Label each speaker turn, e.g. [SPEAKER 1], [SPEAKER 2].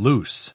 [SPEAKER 1] loose.